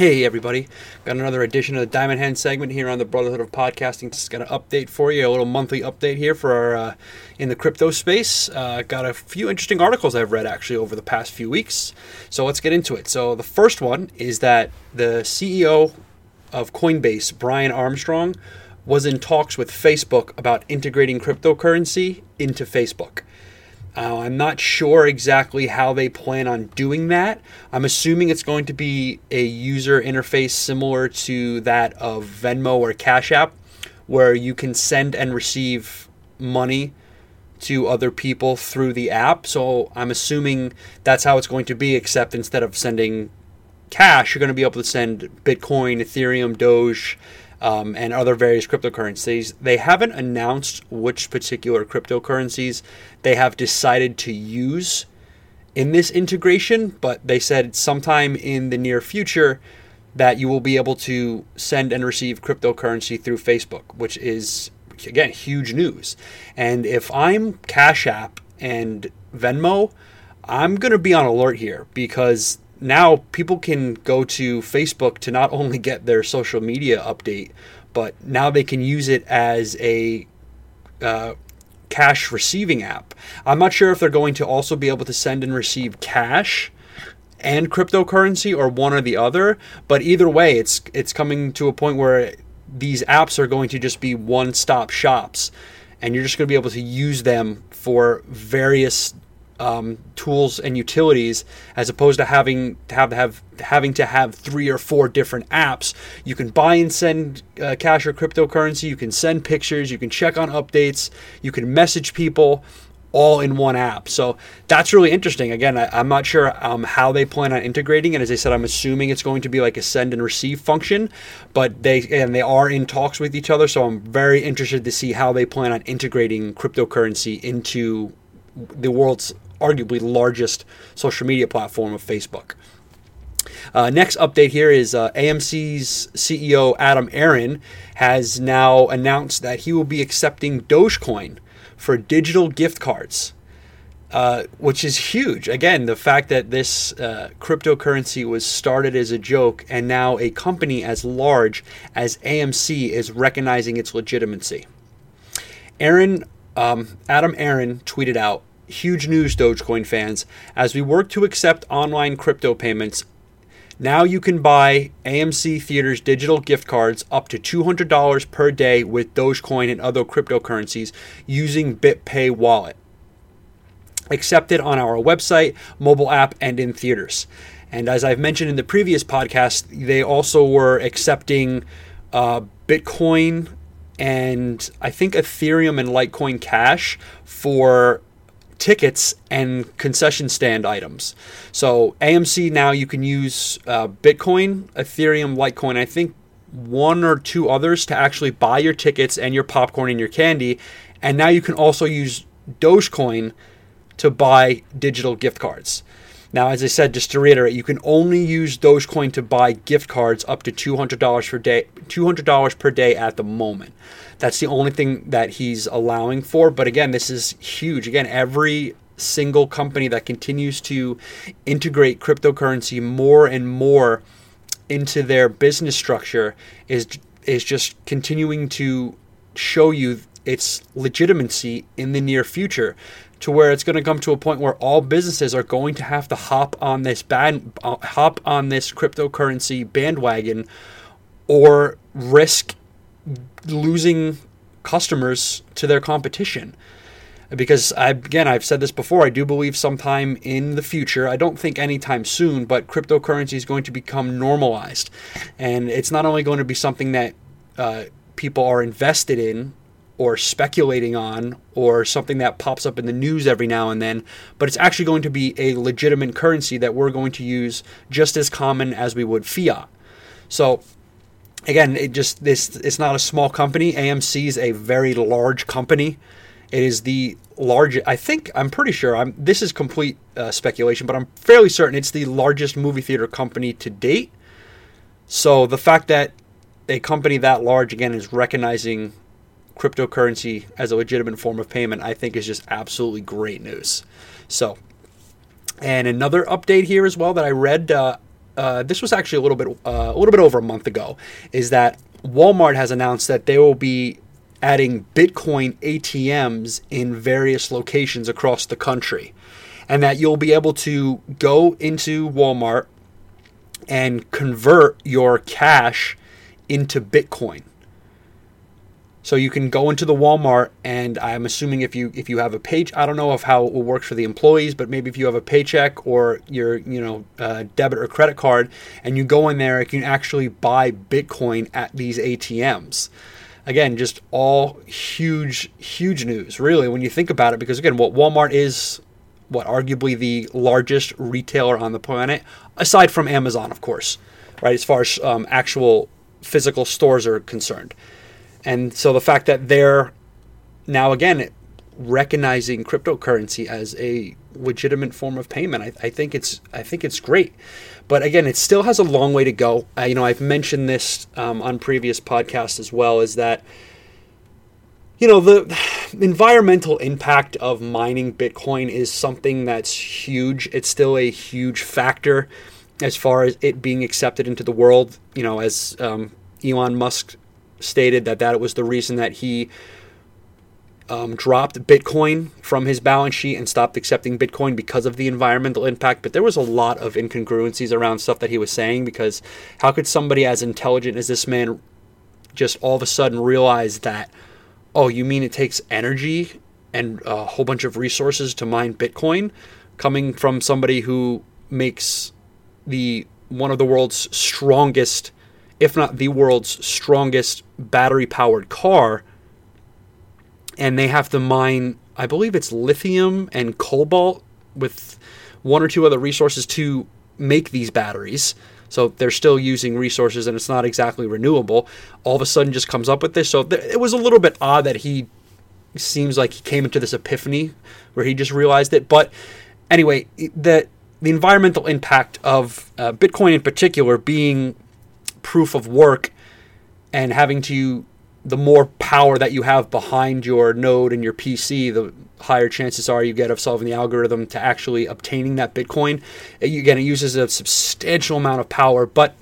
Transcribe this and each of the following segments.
Hey everybody, got another edition of the Diamond Hand segment here on the Brotherhood of Podcasting. Just got an update for you, a little monthly update here for our uh, in the crypto space. Uh, got a few interesting articles I've read actually over the past few weeks. So let's get into it. So the first one is that the CEO of Coinbase, Brian Armstrong, was in talks with Facebook about integrating cryptocurrency into Facebook. Uh, I'm not sure exactly how they plan on doing that. I'm assuming it's going to be a user interface similar to that of Venmo or Cash App, where you can send and receive money to other people through the app. So I'm assuming that's how it's going to be, except instead of sending cash, you're going to be able to send Bitcoin, Ethereum, Doge, um, and other various cryptocurrencies. They haven't announced which particular cryptocurrencies they have decided to use in this integration, but they said sometime in the near future that you will be able to send and receive cryptocurrency through Facebook, which is again huge news. And if I'm Cash App and Venmo, I'm going to be on alert here because now people can go to Facebook to not only get their social media update, but now they can use it as a uh, cash receiving app. I'm not sure if they're going to also be able to send and receive cash and cryptocurrency or one or the other, but either way, it's it's coming to a point where these apps are going to just be one-stop shops and you're just going to be able to use them for various um, tools and utilities as opposed to having to have, have having to have three or four different apps. You can buy and send uh, cash or cryptocurrency. You can send pictures. You can check on updates. You can message people all in one app. So that's really interesting. Again, I, am not sure um, how they plan on integrating it. As I said, I'm assuming it's going to be like a send and receive function, but they and they are in talks with each other. So I'm very interested to see how they plan on integrating cryptocurrency into the world's arguably largest social media platform of Facebook. Uh, next update here is uh, AMC's CEO Adam Aron has now announced that he will be accepting Dogecoin for digital gift cards, uh, which is huge. Again, the fact that this uh, cryptocurrency was started as a joke and now a company as large as AMC is recognizing its legitimacy. Aron, um, Adam Aron tweeted out huge news, Dogecoin fans. As we work to accept online crypto payments, now you can buy AMC Theaters digital gift cards up to $200 per day with Dogecoin and other cryptocurrencies using BitPay Wallet. Accepted on our website, mobile app, and in theaters. And as I've mentioned in the previous podcast, they also were accepting uh, Bitcoin and I think Ethereum and Litecoin Cash for tickets and concession stand items. So AMC now you can use uh, Bitcoin, Ethereum, Litecoin. I think one or two others to actually buy your tickets and your popcorn and your candy. And now you can also use Dogecoin to buy digital gift cards. Now, as I said, just to reiterate, you can only use Dogecoin to buy gift cards up to two hundred dollars per day. Two hundred dollars per day at the moment. That's the only thing that he's allowing for. But again, this is huge. Again, every single company that continues to integrate cryptocurrency more and more into their business structure is is just continuing to show you its legitimacy in the near future to where it's going to come to a point where all businesses are going to have to hop on this band, uh, hop on this cryptocurrency bandwagon or risk losing customers to their competition. Because I, again I've said this before I do believe sometime in the future I don't think anytime soon but cryptocurrency is going to become normalized. And it's not only going to be something that uh, people are invested in or speculating on or something that pops up in the news every now and then, but it's actually going to be a legitimate currency that we're going to use just as common as we would fiat. So again, it just this it's not a small company. AMC is a very large company. It is the largest. I think I'm pretty sure. I'm. This is complete uh, speculation, but I'm fairly certain it's the largest movie theater company to date. So the fact that a company that large again is recognizing cryptocurrency as a legitimate form of payment, I think is just absolutely great news. So, and another update here as well that I read uh, uh, this was actually a little bit uh, a little bit over a month ago, is that Walmart has announced that they will be adding Bitcoin ATMs in various locations across the country, and that you'll be able to go into Walmart and convert your cash into Bitcoin. So you can go into the Walmart, and I'm assuming if you if you have a page, I don't know of how it will work for the employees, but maybe if you have a paycheck or your you know uh, debit or credit card, and you go in there, you can actually buy Bitcoin at these ATMs. Again, just all huge huge news, really, when you think about it, because again, what Walmart is, what arguably the largest retailer on the planet, aside from Amazon, of course, right? As far as um, actual physical stores are concerned. And so the fact that they're now again recognizing cryptocurrency as a legitimate form of payment, I, I, think it's I think it's great. But again, it still has a long way to go. Uh, you know, I've mentioned this um, on previous podcasts as well. Is that you know the environmental impact of mining Bitcoin is something that's huge. It's still a huge factor as far as it being accepted into the world. You know, as um, Elon Musk stated that that was the reason that he um, dropped Bitcoin from his balance sheet and stopped accepting Bitcoin because of the environmental impact. But there was a lot of incongruencies around stuff that he was saying because how could somebody as intelligent as this man just all of a sudden realize that, oh, you mean it takes energy and a whole bunch of resources to mine Bitcoin coming from somebody who makes the one of the world's strongest if not the world's strongest battery powered car. And they have to mine, I believe it's lithium and cobalt with one or two other resources to make these batteries. So they're still using resources and it's not exactly renewable. All of a sudden just comes up with this. So th- it was a little bit odd that he seems like he came into this epiphany where he just realized it. But anyway, the the environmental impact of uh, Bitcoin in particular being proof of work and having to the more power that you have behind your node and your PC, the higher chances are you get of solving the algorithm to actually obtaining that Bitcoin. Again, it uses a substantial amount of power, but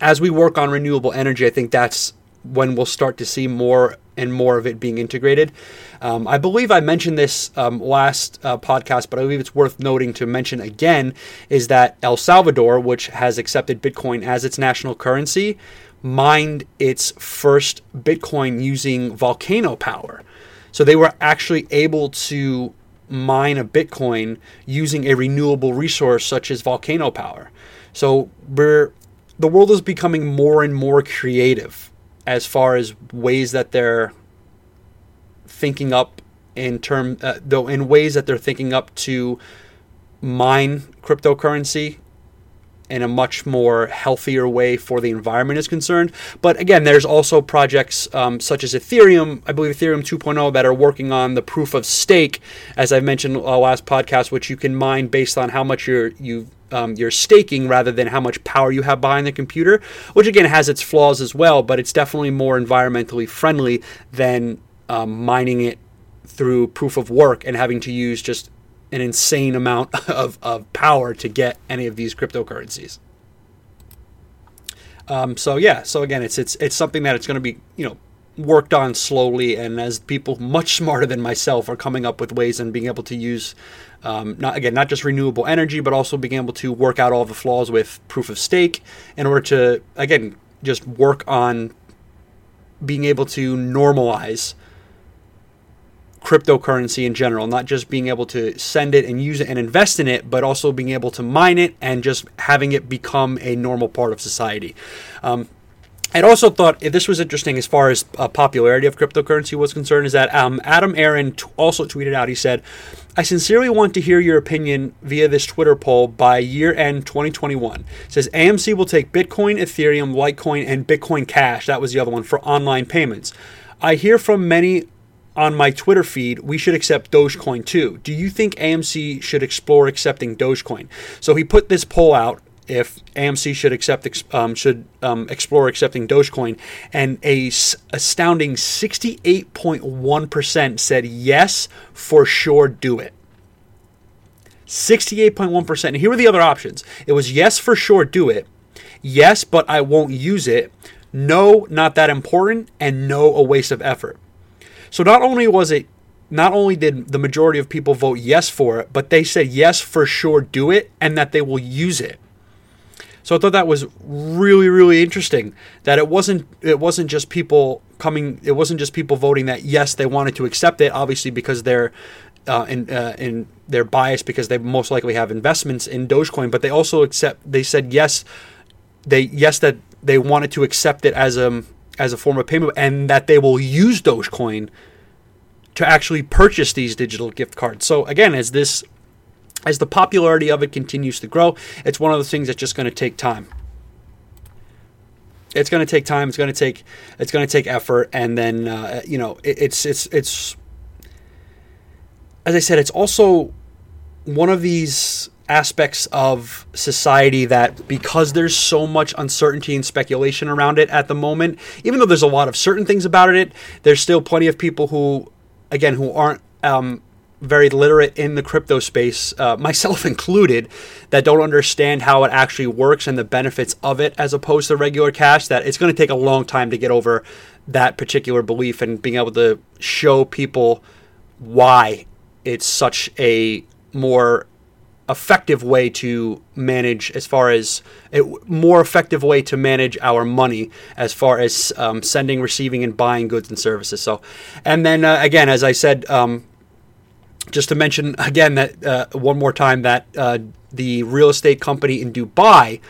as we work on renewable energy, I think that's when we'll start to see more and more of it being integrated. Um, I believe I mentioned this um, last uh, podcast, but I believe it's worth noting to mention again is that El Salvador, which has accepted Bitcoin as its national currency, mined its first Bitcoin using volcano power. So they were actually able to mine a Bitcoin using a renewable resource such as volcano power. So we're the world is becoming more and more creative as far as ways that they're thinking up in term uh, though in ways that they're thinking up to mine cryptocurrency in a much more healthier way for the environment is concerned. But again, there's also projects um, such as Ethereum, I believe Ethereum 2.0, that are working on the proof of stake, as I mentioned uh, last podcast, which you can mine based on how much you're you um, you're staking rather than how much power you have behind the computer, which again has its flaws as well, but it's definitely more environmentally friendly than um, mining it through proof of work and having to use just an insane amount of, of power to get any of these cryptocurrencies. Um, so yeah, so again, it's it's it's something that it's going to be you know worked on slowly, and as people much smarter than myself are coming up with ways and being able to use um, not again not just renewable energy, but also being able to work out all the flaws with proof of stake in order to again just work on being able to normalize cryptocurrency in general, not just being able to send it and use it and invest in it, but also being able to mine it and just having it become a normal part of society. Um, I also thought this was interesting as far as uh, popularity of cryptocurrency was concerned. Is that um, Adam Aron t- also tweeted out? He said, "I sincerely want to hear your opinion via this Twitter poll by year end 2021." It says AMC will take Bitcoin, Ethereum, Litecoin, and Bitcoin Cash. That was the other one for online payments. I hear from many on my Twitter feed, we should accept Dogecoin too. Do you think AMC should explore accepting Dogecoin? So he put this poll out if AMC should accept um, should um, explore accepting Dogecoin, and a s- astounding 68.1% said yes for sure, do it. 68.1%. And here were the other options it was yes, for sure, do it. Yes, but I won't use it. No, not that important. And no, a waste of effort. So not only was it, not only did the majority of people vote yes for it, but they said yes, for sure, do it, and that they will use it. So I thought that was really, really interesting. That it wasn't it wasn't just people coming. It wasn't just people voting that yes, they wanted to accept it. Obviously, because they're uh, in uh, in their bias because they most likely have investments in Dogecoin, but they also accept. They said yes, they yes that they wanted to accept it as a as a form of payment, and that they will use Dogecoin to actually purchase these digital gift cards. So again, as this as the popularity of it continues to grow, it's one of the things that's just going to take time. It's going to take time. It's going to take it's going to take effort, and then uh, you know it, it's it's it's as I said, it's also one of these aspects of society that because there's so much uncertainty and speculation around it at the moment, even though there's a lot of certain things about it, there's still plenty of people who, again, who aren't um, very literate in the crypto space, uh, myself included, that don't understand how it actually works and the benefits of it as opposed to regular cash. That it's going to take a long time to get over that particular belief and being able to show people why it's such a more effective way to manage as far as a more effective way to manage our money as far as um, sending receiving and buying goods and services so and then uh, again as i said um, just to mention again that uh, one more time that uh, the real estate company in dubai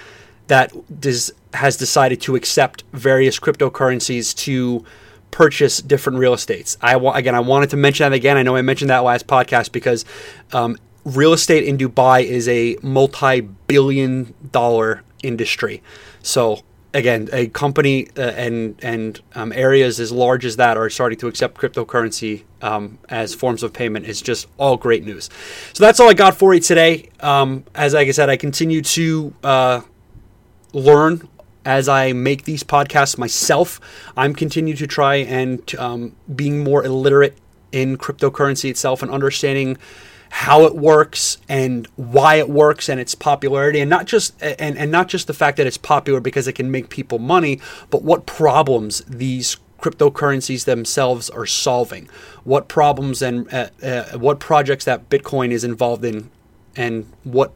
that does, has decided to accept various cryptocurrencies to purchase different real estates. I again, I wanted to mention that again. I know I mentioned that last podcast because um, real estate in Dubai is a multi-billion-dollar industry. So again, a company uh, and and um, areas as large as that are starting to accept cryptocurrency um, as forms of payment is just all great news. So that's all I got for you today. Um, as like I said, I continue to uh, learn as I make these podcasts myself, I'm continuing to try and um, being more illiterate in cryptocurrency itself and understanding how it works and why it works and its popularity and not just and, and not just the fact that it's popular because it can make people money but what problems these cryptocurrencies themselves are solving what problems and uh, uh, what projects that bitcoin is involved in and what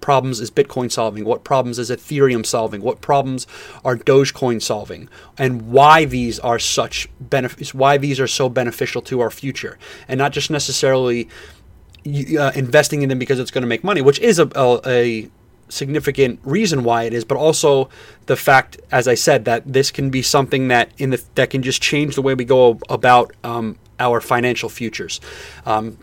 problems is Bitcoin solving? What problems is Ethereum solving? What problems are Dogecoin solving? And why these are such benefits? Why these are so beneficial to our future, and not just necessarily uh, investing in them because it's going to make money, which is a, a, significant reason why it is, but also the fact, as I said, that this can be something that in the that can just change the way we go about um, our financial futures, um,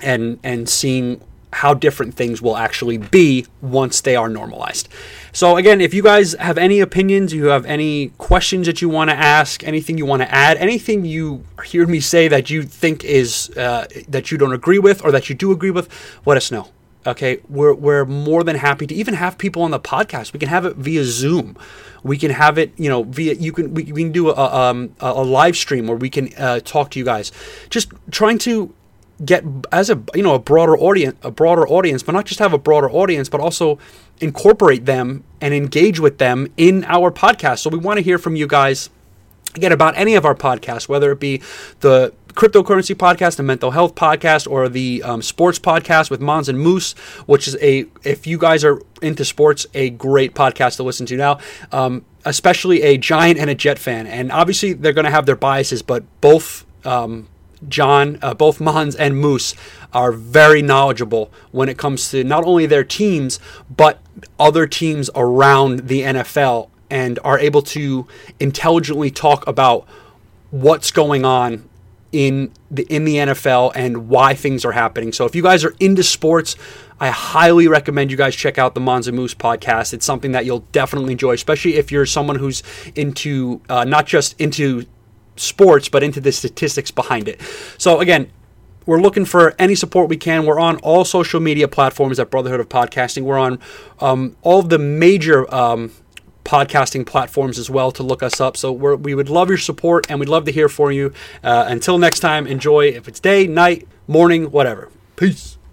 and and seeing how different things will actually be once they are normalized. So, again, if you guys have any opinions, you have any questions that you want to ask, anything you want to add, anything you hear me say that you think is uh, that you don't agree with or that you do agree with, let us know. Okay, we're, we're more than happy to even have people on the podcast. We can have it via Zoom. We can have it, you know, via you can we, we can do a, um, a, live stream where we can uh, talk to you guys. Just trying to get as a you know a broader audience a broader audience but not just have a broader audience but also incorporate them and engage with them in our podcast. So we want to hear from you guys again about any of our podcasts whether it be the cryptocurrency podcast the mental health podcast or the um, sports podcast with mons and moose which is a if you guys are into sports a great podcast to listen to now. Um, especially a giant and a jet fan. And obviously they're going to have their biases but both um, John, uh, both Mons and Moose are very knowledgeable when it comes to not only their teams, but other teams around the NFL and are able to intelligently talk about what's going on in the in the NFL and why things are happening. So if you guys are into sports, I highly recommend you guys check out the Mons and Moose podcast. It's something that you'll definitely enjoy, especially if you're someone who's into uh, not just into sports, but into the statistics behind it. So again, we're looking for any support we can. We're on all social media platforms at Brotherhood of Podcasting. We're on um, all the major um, podcasting platforms as well to look us up. So we would love your support and we'd love to hear from you. Uh, until next time, enjoy if it's day, night, morning, whatever. Peace.